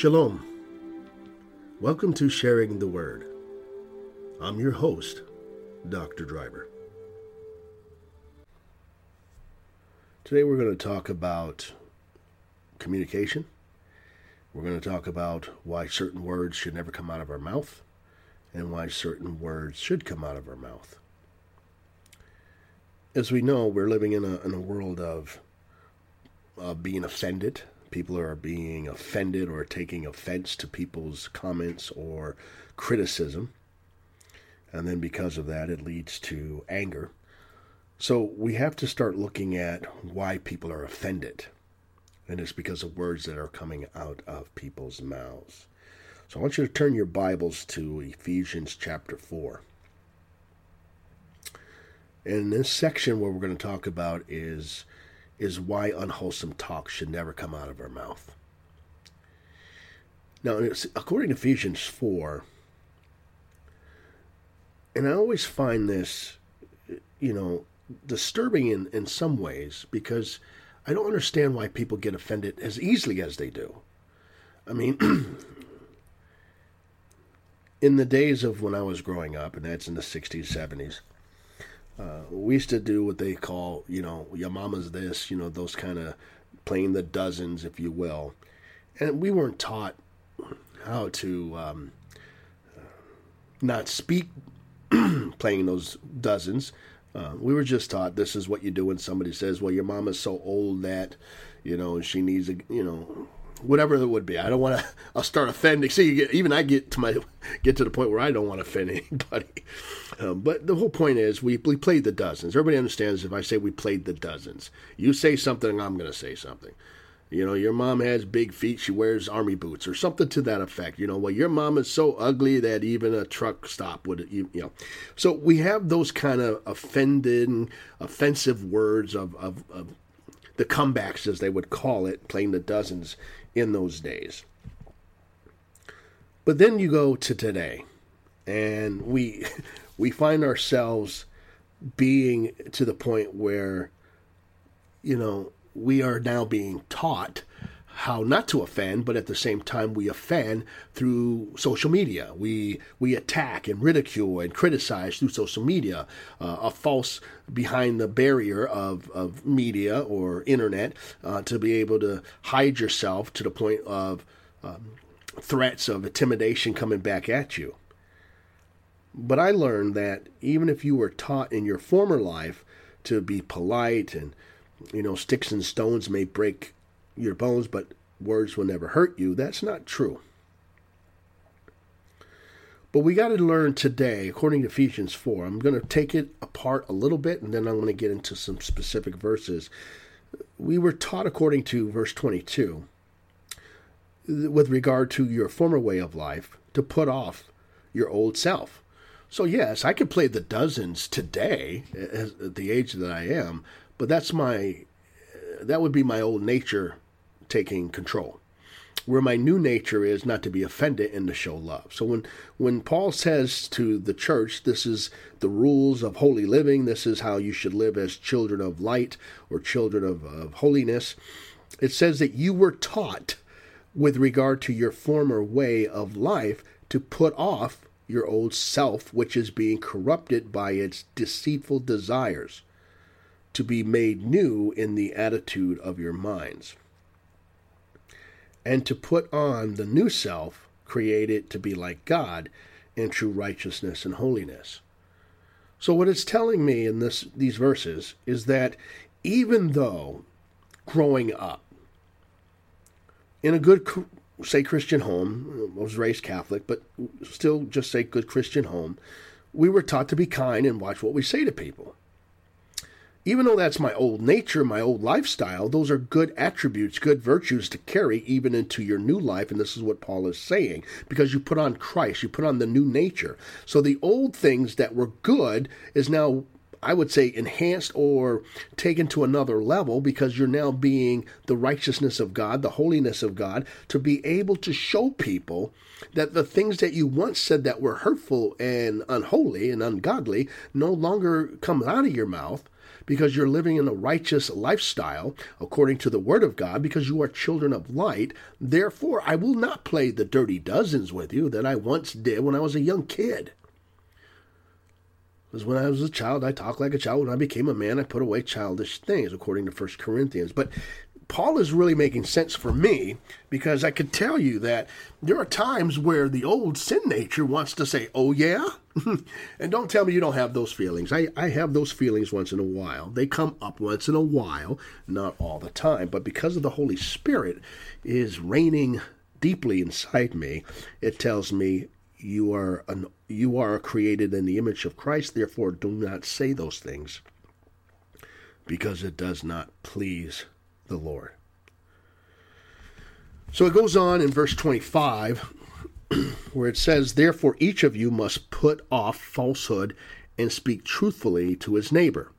Shalom. Welcome to Sharing the Word. I'm your host, Dr. Driver. Today we're going to talk about communication. We're going to talk about why certain words should never come out of our mouth and why certain words should come out of our mouth. As we know, we're living in a, in a world of uh, being offended people are being offended or taking offense to people's comments or criticism. And then because of that, it leads to anger. So we have to start looking at why people are offended. And it's because of words that are coming out of people's mouths. So I want you to turn your Bibles to Ephesians chapter 4. And this section, what we're going to talk about is is why unwholesome talk should never come out of our mouth. Now, according to Ephesians 4, and I always find this, you know, disturbing in, in some ways because I don't understand why people get offended as easily as they do. I mean, in the days of when I was growing up, and that's in the 60s, 70s, uh, we used to do what they call, you know, your mama's this, you know, those kind of playing the dozens, if you will. And we weren't taught how to um, not speak playing those dozens. Uh, we were just taught this is what you do when somebody says, well, your mama's so old that, you know, she needs a, you know, whatever it would be. I don't want to. I'll start offending. See, get, even I get to my get to the point where I don't want to offend anybody. Um, but the whole point is, we we played the dozens. Everybody understands if I say we played the dozens. You say something, I'm going to say something. You know, your mom has big feet. She wears army boots or something to that effect. You know, well, your mom is so ugly that even a truck stop would, you, you know. So we have those kind of offended, offensive words of, of, of the comebacks, as they would call it, playing the dozens in those days. But then you go to today, and we we find ourselves being to the point where, you know, we are now being taught how not to offend, but at the same time we offend through social media. We we attack and ridicule and criticize through social media. Uh, a false behind the barrier of, of media or internet uh, to be able to hide yourself to the point of um, threats of intimidation coming back at you. But I learned that even if you were taught in your former life to be polite and you know sticks and stones may break your bones, but words will never hurt you. That's not true. But we got to learn today, according to Ephesians 4. I'm going to take it apart a little bit and then I'm going to get into some specific verses. We were taught, according to verse 22, with regard to your former way of life, to put off your old self. So, yes, I could play the dozens today at the age that I am, but that's my, that would be my old nature taking control. Where my new nature is not to be offended and to show love. So when when Paul says to the church, this is the rules of holy living, this is how you should live as children of light or children of, of holiness, it says that you were taught with regard to your former way of life to put off your old self, which is being corrupted by its deceitful desires, to be made new in the attitude of your minds and to put on the new self, created to be like God in true righteousness and holiness. So what it's telling me in this these verses is that even though growing up in a good say Christian home, I was raised Catholic, but still just say good Christian home, we were taught to be kind and watch what we say to people even though that's my old nature, my old lifestyle, those are good attributes, good virtues to carry even into your new life. And this is what Paul is saying because you put on Christ, you put on the new nature. So the old things that were good is now, I would say, enhanced or taken to another level because you're now being the righteousness of God, the holiness of God, to be able to show people that the things that you once said that were hurtful and unholy and ungodly no longer come out of your mouth because you're living in a righteous lifestyle according to the Word of God, because you are children of light. Therefore, I will not play the dirty dozens with you that I once did when I was a young kid. Because when I was a child, I talked like a child. When I became a man, I put away childish things, according to 1 Corinthians. But Paul is really making sense for me because I could tell you that there are times where the old sin nature wants to say, Oh, yeah? and don't tell me you don't have those feelings. I, I have those feelings once in a while. They come up once in a while, not all the time. But because of the Holy Spirit is reigning deeply inside me, it tells me you are an, you are created in the image of Christ. Therefore, do not say those things because it does not please the Lord. So it goes on in verse 25 where it says, Therefore, each of you must put off falsehood and speak truthfully to his neighbor,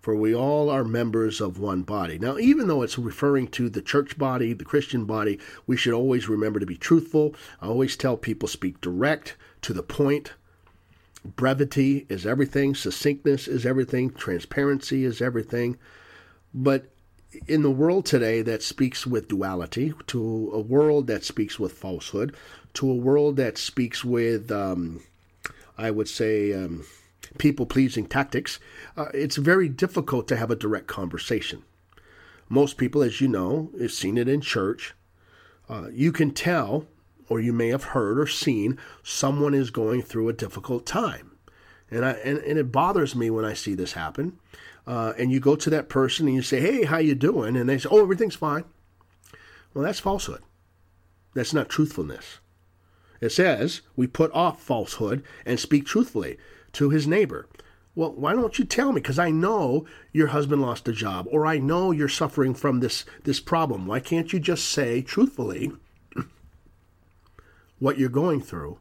for we all are members of one body. Now, even though it's referring to the church body, the Christian body, we should always remember to be truthful. I always tell people speak direct, to the point. Brevity is everything, succinctness is everything, transparency is everything. But in the world today that speaks with duality, to a world that speaks with falsehood, to a world that speaks with, um, I would say, um, people pleasing tactics, uh, it's very difficult to have a direct conversation. Most people, as you know, have seen it in church. Uh, you can tell, or you may have heard or seen, someone is going through a difficult time. And, I, and, and it bothers me when I see this happen uh, and you go to that person and you say, "Hey, how you doing?" and they say, "Oh, everything's fine." Well, that's falsehood. That's not truthfulness. It says we put off falsehood and speak truthfully to his neighbor. Well, why don't you tell me? Because I know your husband lost a job, or I know you're suffering from this this problem. Why can't you just say truthfully what you're going through?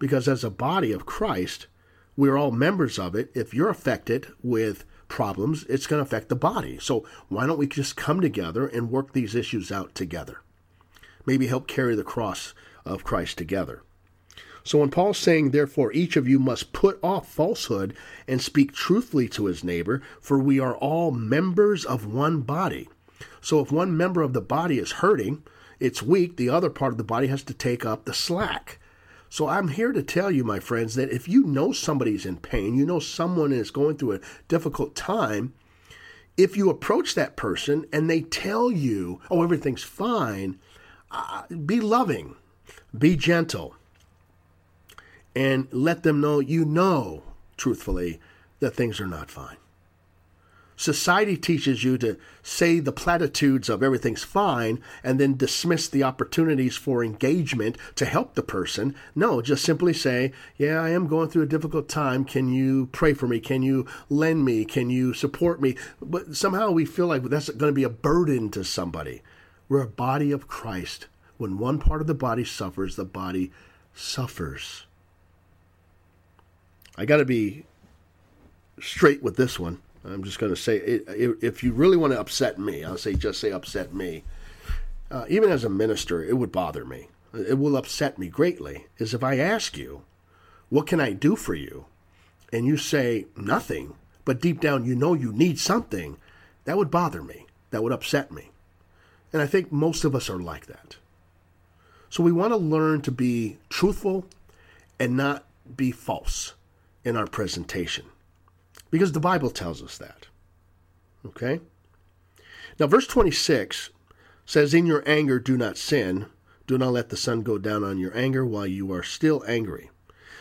Because as a body of Christ, we're all members of it. If you're affected with problems, it's going to affect the body. So why don't we just come together and work these issues out together? Maybe help carry the cross of Christ together. So when Paul's saying, therefore, each of you must put off falsehood and speak truthfully to his neighbor, for we are all members of one body. So if one member of the body is hurting, it's weak, the other part of the body has to take up the slack. So I'm here to tell you, my friends, that if you know somebody's in pain, you know someone is going through a difficult time, if you approach that person and they tell you, oh, everything's fine, uh, be loving, be gentle, and let them know you know, truthfully, that things are not fine. Society teaches you to say the platitudes of everything's fine and then dismiss the opportunities for engagement to help the person. No, just simply say, Yeah, I am going through a difficult time. Can you pray for me? Can you lend me? Can you support me? But somehow we feel like that's going to be a burden to somebody. We're a body of Christ. When one part of the body suffers, the body suffers. I got to be straight with this one. I'm just going to say, if you really want to upset me, I'll say just say upset me. Uh, even as a minister, it would bother me. It will upset me greatly. Is if I ask you, what can I do for you? And you say nothing, but deep down you know you need something, that would bother me. That would upset me. And I think most of us are like that. So we want to learn to be truthful and not be false in our presentation because the Bible tells us that. Okay? Now, verse 26 says, In your anger, do not sin. Do not let the sun go down on your anger while you are still angry.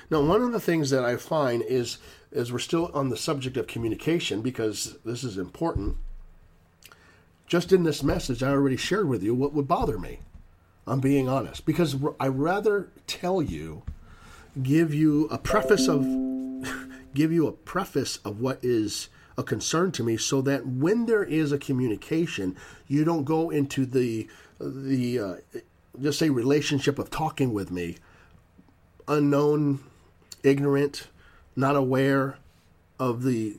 Now, one of the things that I find is, as we're still on the subject of communication, because this is important, just in this message, I already shared with you what would bother me. I'm being honest, because I rather tell you, give you a preface of give you a preface of what is a concern to me so that when there is a communication, you don't go into the the uh, just say relationship of talking with me unknown, ignorant, not aware of the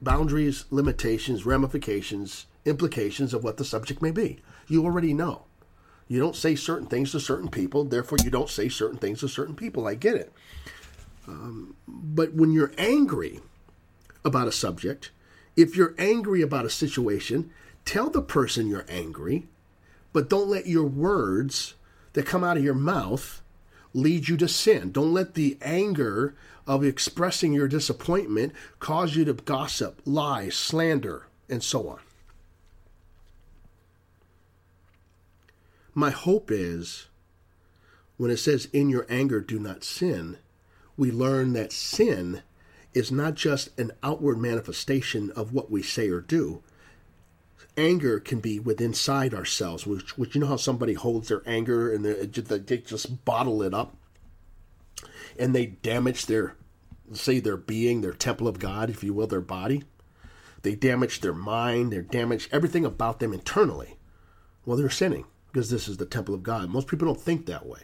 boundaries, limitations, ramifications, implications of what the subject may be. You already know. You don't say certain things to certain people, therefore you don't say certain things to certain people. I get it. Um, but when you're angry about a subject, if you're angry about a situation, tell the person you're angry, but don't let your words that come out of your mouth lead you to sin. Don't let the anger of expressing your disappointment cause you to gossip, lie, slander, and so on. My hope is when it says, in your anger, do not sin, we learn that sin is not just an outward manifestation of what we say or do. Anger can be within inside ourselves, which, which you know how somebody holds their anger and they just bottle it up and they damage their, say, their being, their temple of God, if you will, their body. They damage their mind, they damage everything about them internally. Well, they're sinning because this is the temple of God. Most people don't think that way.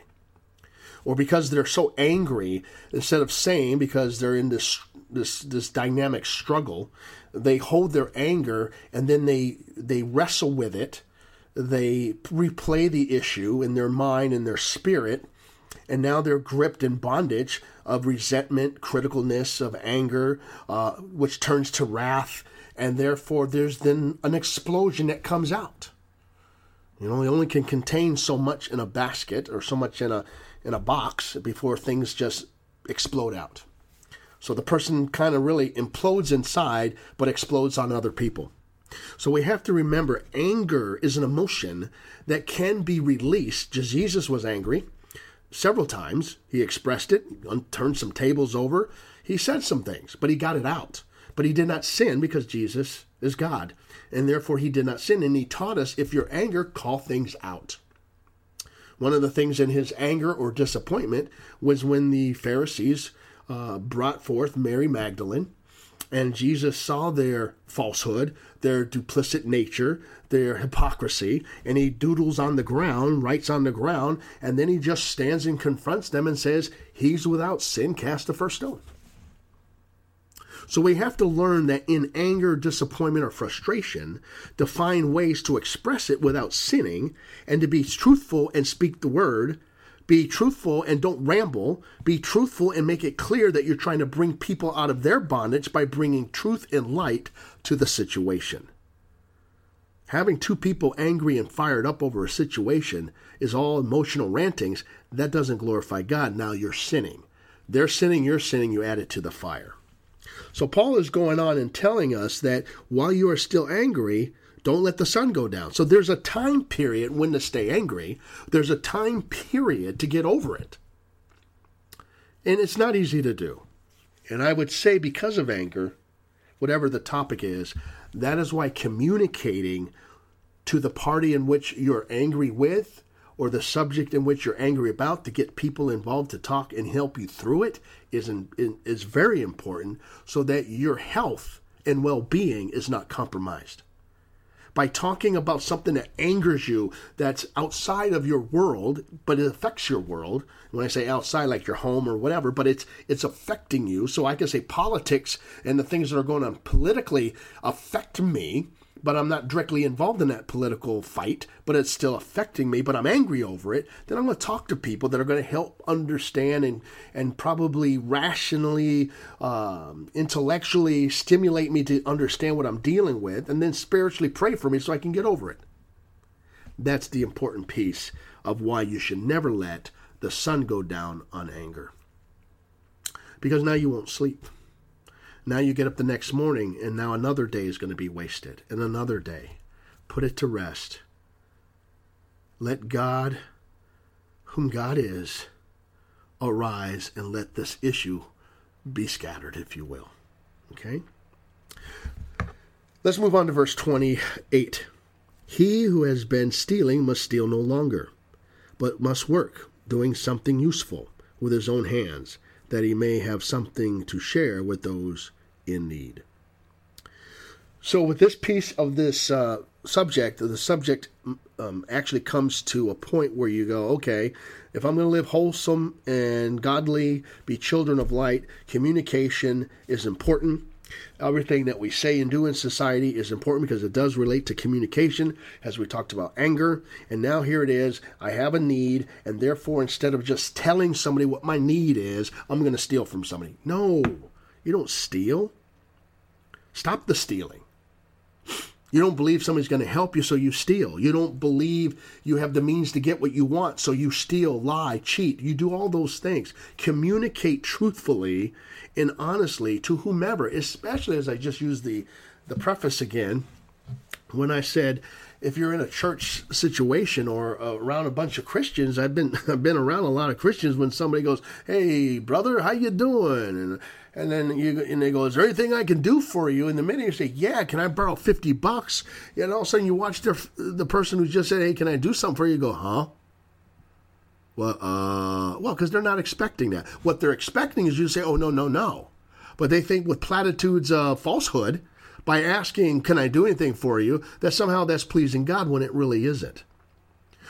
Or because they're so angry, instead of saying because they're in this this this dynamic struggle, they hold their anger and then they they wrestle with it. They replay the issue in their mind and their spirit, and now they're gripped in bondage of resentment, criticalness, of anger, uh, which turns to wrath, and therefore there's then an explosion that comes out. You know, they only can contain so much in a basket or so much in a in a box before things just explode out. So the person kind of really implodes inside, but explodes on other people. So we have to remember anger is an emotion that can be released. Jesus was angry several times. He expressed it, turned some tables over. He said some things, but he got it out. But he did not sin because Jesus is God. And therefore he did not sin. And he taught us if you're anger, call things out. One of the things in his anger or disappointment was when the Pharisees uh, brought forth Mary Magdalene and Jesus saw their falsehood, their duplicit nature, their hypocrisy, and he doodles on the ground, writes on the ground, and then he just stands and confronts them and says, He's without sin, cast the first stone. So we have to learn that in anger, disappointment, or frustration, to find ways to express it without sinning and to be truthful and speak the word be truthful and don't ramble. Be truthful and make it clear that you're trying to bring people out of their bondage by bringing truth and light to the situation. Having two people angry and fired up over a situation is all emotional rantings. That doesn't glorify God. Now you're sinning. They're sinning, you're sinning, you add it to the fire. So Paul is going on and telling us that while you are still angry, don't let the sun go down. So there's a time period when to stay angry. There's a time period to get over it. And it's not easy to do. And I would say, because of anger, whatever the topic is, that is why communicating to the party in which you're angry with or the subject in which you're angry about to get people involved to talk and help you through it is, in, is very important so that your health and well being is not compromised. By talking about something that angers you that's outside of your world but it affects your world when i say outside like your home or whatever but it's it's affecting you. So i can say politics and the things that are going on politically affect me but I'm not directly involved in that political fight, but it's still affecting me, but I'm angry over it, then I'm going to talk to people that are going to help understand and, and probably rationally, um, intellectually stimulate me to understand what I'm dealing with, and then spiritually pray for me so I can get over it. That's the important piece of why you should never let the sun go down on anger. Because now you won't sleep. Now you get up the next morning, and now another day is going to be wasted, and another day. Put it to rest. Let God, whom God is, arise and let this issue be scattered, if you will. Okay? Let's move on to verse 28. He who has been stealing must steal no longer, but must work, doing something useful with his own hands that he may have something to share with those in need. So, with this piece of this uh, subject, the subject um, actually comes to a point where you go, okay, if I'm going to live wholesome and godly, be children of light, communication is important. Everything that we say and do in society is important because it does relate to communication, as we talked about anger. And now here it is I have a need, and therefore, instead of just telling somebody what my need is, I'm going to steal from somebody. No, you don't steal. Stop the stealing. You don't believe somebody's going to help you, so you steal. You don't believe you have the means to get what you want, so you steal, lie, cheat. You do all those things. Communicate truthfully and honestly to whomever, especially as I just used the, the preface again when I said, if you're in a church situation or uh, around a bunch of Christians, I've been I've been around a lot of Christians when somebody goes, "Hey, brother, how you doing?" and and then you and they go, "Is there anything I can do for you?" And the minute you say, "Yeah, can I borrow fifty bucks?" and all of a sudden you watch the the person who just said, "Hey, can I do something for you?" you go, "Huh?" Well, uh, well, because they're not expecting that. What they're expecting is you say, "Oh, no, no, no," but they think with platitudes of falsehood by asking, "Can I do anything for you?" that somehow that's pleasing God when it really isn't.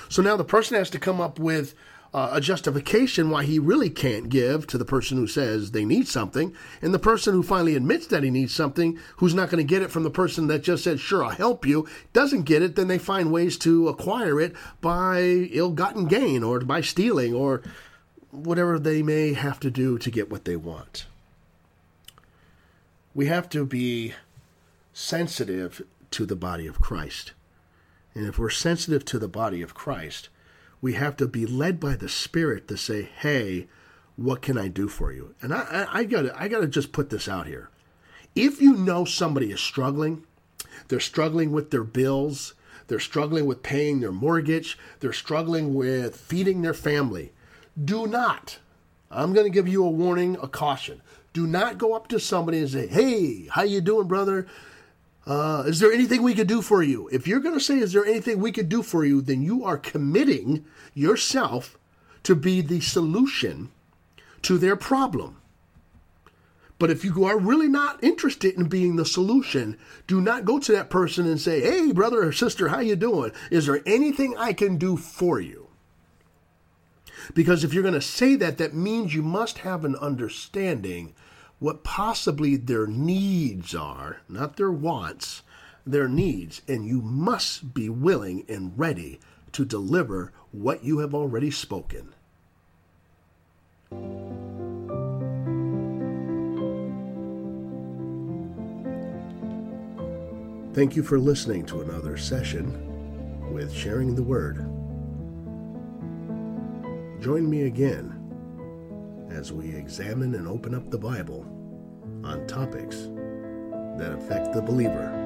So now the person has to come up with uh, a justification why he really can't give to the person who says they need something, and the person who finally admits that he needs something, who's not going to get it from the person that just said, Sure, I'll help you, doesn't get it, then they find ways to acquire it by ill gotten gain or by stealing or whatever they may have to do to get what they want. We have to be sensitive to the body of Christ. And if we're sensitive to the body of Christ, we have to be led by the Spirit to say, "Hey, what can I do for you?" And I, I, I gotta, I gotta just put this out here. If you know somebody is struggling, they're struggling with their bills, they're struggling with paying their mortgage, they're struggling with feeding their family, do not. I'm going to give you a warning, a caution. Do not go up to somebody and say, "Hey, how you doing, brother? Uh, is there anything we could do for you? If you're going to say, is there anything we could do for you, then you are committing yourself to be the solution to their problem. But if you are really not interested in being the solution, do not go to that person and say, "Hey, brother or sister, how you doing? Is there anything I can do for you?" Because if you're going to say that, that means you must have an understanding what possibly their needs are, not their wants, their needs, and you must be willing and ready to deliver what you have already spoken. Thank you for listening to another session with Sharing the Word. Join me again as we examine and open up the Bible on topics that affect the believer.